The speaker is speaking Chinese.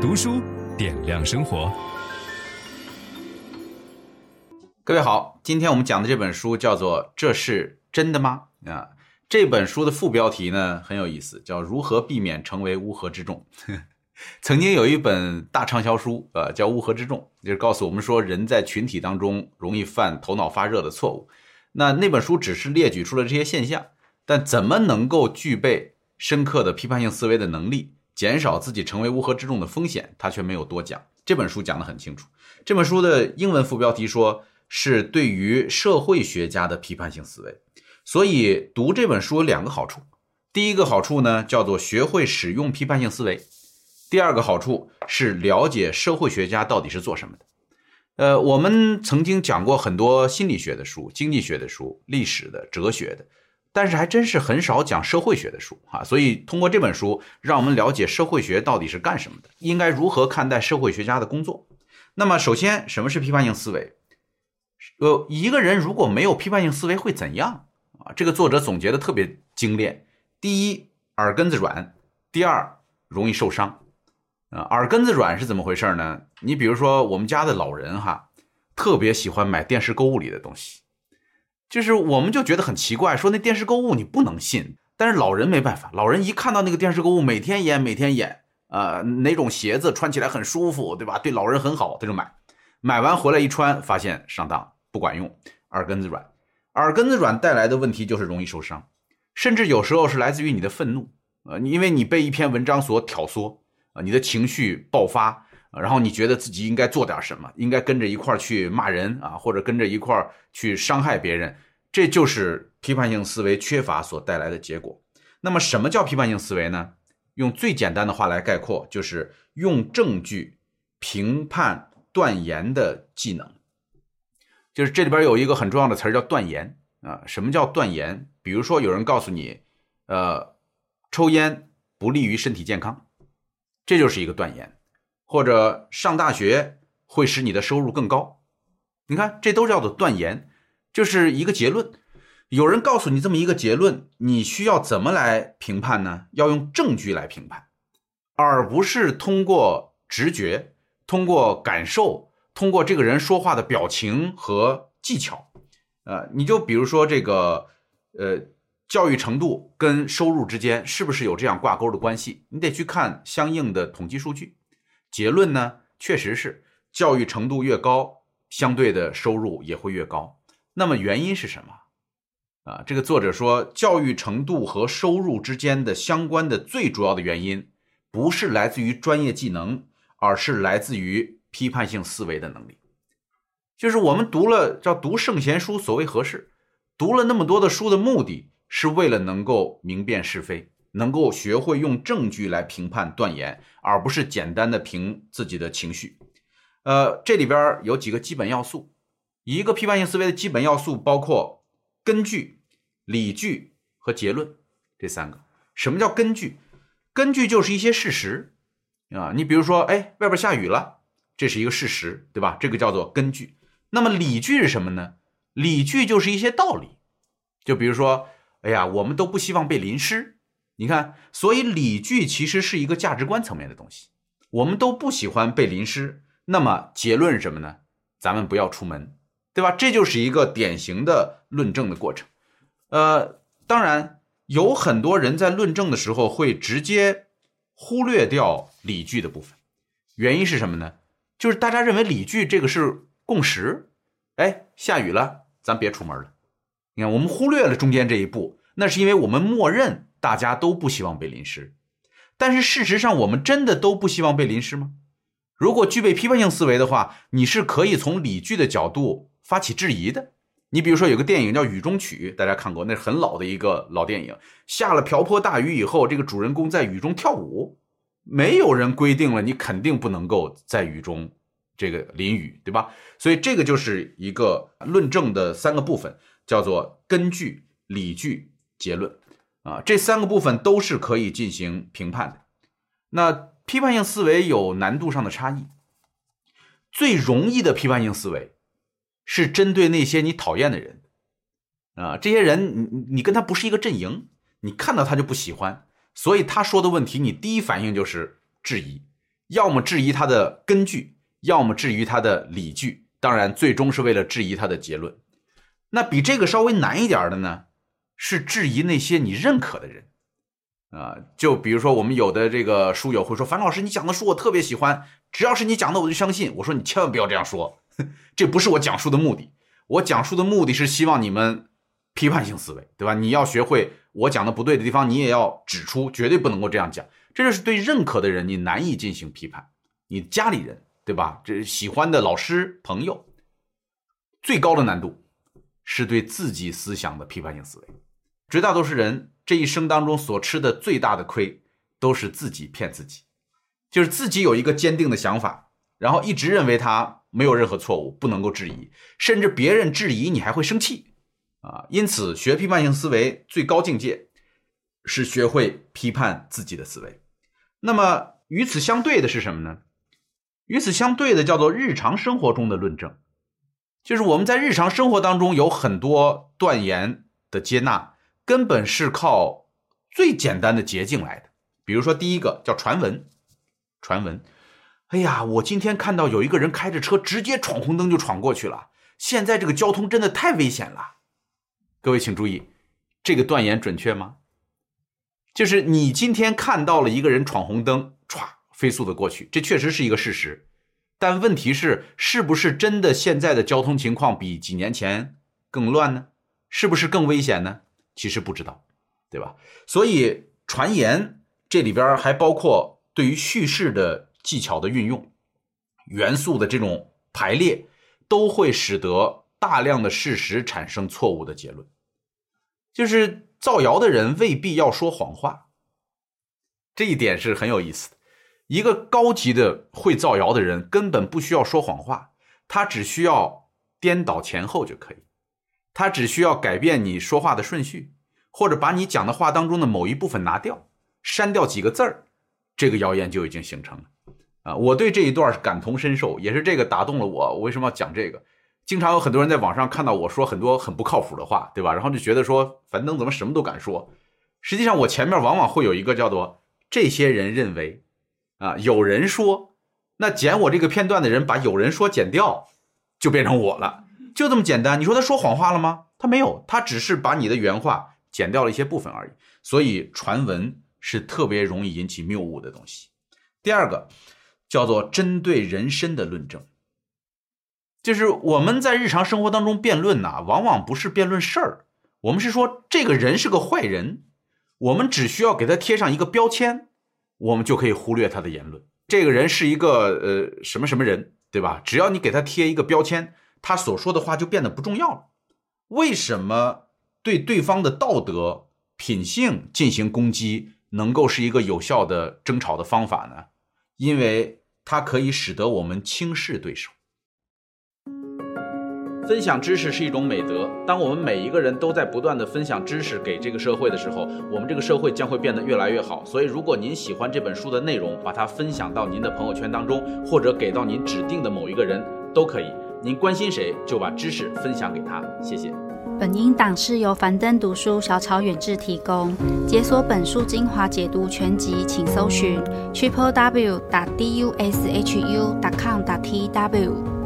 读书点亮生活。各位好，今天我们讲的这本书叫做《这是真的吗》啊。这本书的副标题呢很有意思，叫《如何避免成为乌合之众》。曾经有一本大畅销书，呃，叫《乌合之众》，就是告诉我们说人在群体当中容易犯头脑发热的错误。那那本书只是列举出了这些现象，但怎么能够具备深刻的批判性思维的能力，减少自己成为乌合之众的风险，他却没有多讲。这本书讲得很清楚。这本书的英文副标题说是对于社会学家的批判性思维。所以读这本书有两个好处，第一个好处呢叫做学会使用批判性思维，第二个好处是了解社会学家到底是做什么的。呃，我们曾经讲过很多心理学的书、经济学的书、历史的、哲学的，但是还真是很少讲社会学的书啊。所以通过这本书，让我们了解社会学到底是干什么的，应该如何看待社会学家的工作。那么首先，什么是批判性思维？呃，一个人如果没有批判性思维会怎样？啊，这个作者总结的特别精炼。第一，耳根子软；第二，容易受伤。啊，耳根子软是怎么回事呢？你比如说，我们家的老人哈，特别喜欢买电视购物里的东西，就是我们就觉得很奇怪，说那电视购物你不能信，但是老人没办法，老人一看到那个电视购物，每天演，每天演，呃，哪种鞋子穿起来很舒服，对吧？对老人很好，他就买，买完回来一穿，发现上当，不管用，耳根子软。耳根子软带来的问题就是容易受伤，甚至有时候是来自于你的愤怒，呃，因为你被一篇文章所挑唆，啊，你的情绪爆发，然后你觉得自己应该做点什么，应该跟着一块儿去骂人啊，或者跟着一块儿去伤害别人，这就是批判性思维缺乏所带来的结果。那么，什么叫批判性思维呢？用最简单的话来概括，就是用证据评判断言的技能。就是这里边有一个很重要的词儿叫断言啊，什么叫断言？比如说有人告诉你，呃，抽烟不利于身体健康，这就是一个断言；或者上大学会使你的收入更高，你看这都叫做断言，就是一个结论。有人告诉你这么一个结论，你需要怎么来评判呢？要用证据来评判，而不是通过直觉、通过感受。通过这个人说话的表情和技巧，呃，你就比如说这个，呃，教育程度跟收入之间是不是有这样挂钩的关系？你得去看相应的统计数据。结论呢，确实是教育程度越高，相对的收入也会越高。那么原因是什么？啊，这个作者说，教育程度和收入之间的相关的最主要的原因，不是来自于专业技能，而是来自于。批判性思维的能力，就是我们读了叫读圣贤书，所谓何事？读了那么多的书的目的是为了能够明辨是非，能够学会用证据来评判断言，而不是简单的凭自己的情绪。呃，这里边有几个基本要素，一个批判性思维的基本要素包括根据、理据和结论这三个。什么叫根据？根据就是一些事实啊，你比如说，哎，外边下雨了。这是一个事实，对吧？这个叫做根据。那么理据是什么呢？理据就是一些道理。就比如说，哎呀，我们都不希望被淋湿。你看，所以理据其实是一个价值观层面的东西。我们都不喜欢被淋湿。那么结论是什么呢？咱们不要出门，对吧？这就是一个典型的论证的过程。呃，当然有很多人在论证的时候会直接忽略掉理据的部分，原因是什么呢？就是大家认为理据这个是共识，哎，下雨了，咱别出门了。你看，我们忽略了中间这一步，那是因为我们默认大家都不希望被淋湿。但是事实上，我们真的都不希望被淋湿吗？如果具备批判性思维的话，你是可以从理据的角度发起质疑的。你比如说，有个电影叫《雨中曲》，大家看过，那是很老的一个老电影。下了瓢泼大雨以后，这个主人公在雨中跳舞。没有人规定了，你肯定不能够在雨中这个淋雨，对吧？所以这个就是一个论证的三个部分，叫做根据、理据、结论啊。这三个部分都是可以进行评判的。那批判性思维有难度上的差异，最容易的批判性思维是针对那些你讨厌的人啊，这些人你你跟他不是一个阵营，你看到他就不喜欢。所以他说的问题，你第一反应就是质疑，要么质疑他的根据，要么质疑他的理据，当然最终是为了质疑他的结论。那比这个稍微难一点的呢，是质疑那些你认可的人。啊，就比如说我们有的这个书友会说：“樊老师，你讲的书我特别喜欢，只要是你讲的我就相信。”我说：“你千万不要这样说，这不是我讲书的目的。我讲书的目的是希望你们批判性思维，对吧？你要学会我讲的不对的地方，你也要指出，绝对不能够这样讲。这就是对认可的人你难以进行批判，你家里人，对吧？这喜欢的老师朋友，最高的难度是对自己思想的批判性思维。绝大多数人。这一生当中所吃的最大的亏，都是自己骗自己，就是自己有一个坚定的想法，然后一直认为他没有任何错误，不能够质疑，甚至别人质疑你还会生气，啊，因此学批判性思维最高境界是学会批判自己的思维。那么与此相对的是什么呢？与此相对的叫做日常生活中的论证，就是我们在日常生活当中有很多断言的接纳。根本是靠最简单的捷径来的，比如说第一个叫传闻，传闻，哎呀，我今天看到有一个人开着车直接闯红灯就闯过去了，现在这个交通真的太危险了。各位请注意，这个断言准确吗？就是你今天看到了一个人闯红灯，唰，飞速的过去，这确实是一个事实，但问题是，是不是真的现在的交通情况比几年前更乱呢？是不是更危险呢？其实不知道，对吧？所以传言这里边还包括对于叙事的技巧的运用、元素的这种排列，都会使得大量的事实产生错误的结论。就是造谣的人未必要说谎话，这一点是很有意思的。一个高级的会造谣的人根本不需要说谎话，他只需要颠倒前后就可以。他只需要改变你说话的顺序，或者把你讲的话当中的某一部分拿掉，删掉几个字儿，这个谣言就已经形成了。啊，我对这一段是感同身受，也是这个打动了我。我为什么要讲这个？经常有很多人在网上看到我说很多很不靠谱的话，对吧？然后就觉得说樊登怎么什么都敢说？实际上我前面往往会有一个叫做这些人认为，啊，有人说，那剪我这个片段的人把有人说剪掉，就变成我了。就这么简单，你说他说谎话了吗？他没有，他只是把你的原话剪掉了一些部分而已。所以传闻是特别容易引起谬误的东西。第二个叫做针对人身的论证，就是我们在日常生活当中辩论呐，往往不是辩论事儿，我们是说这个人是个坏人，我们只需要给他贴上一个标签，我们就可以忽略他的言论。这个人是一个呃什么什么人，对吧？只要你给他贴一个标签。他所说的话就变得不重要了。为什么对对方的道德品性进行攻击能够是一个有效的争吵的方法呢？因为它可以使得我们轻视对手。分享知识是一种美德。当我们每一个人都在不断地分享知识给这个社会的时候，我们这个社会将会变得越来越好。所以，如果您喜欢这本书的内容，把它分享到您的朋友圈当中，或者给到您指定的某一个人，都可以。您关心谁，就把知识分享给他。谢谢。本音档是由樊登读书小草远志提供。解锁本书精华解读全集，请搜寻 triple w 打 d u s h u 打 com 打 t w。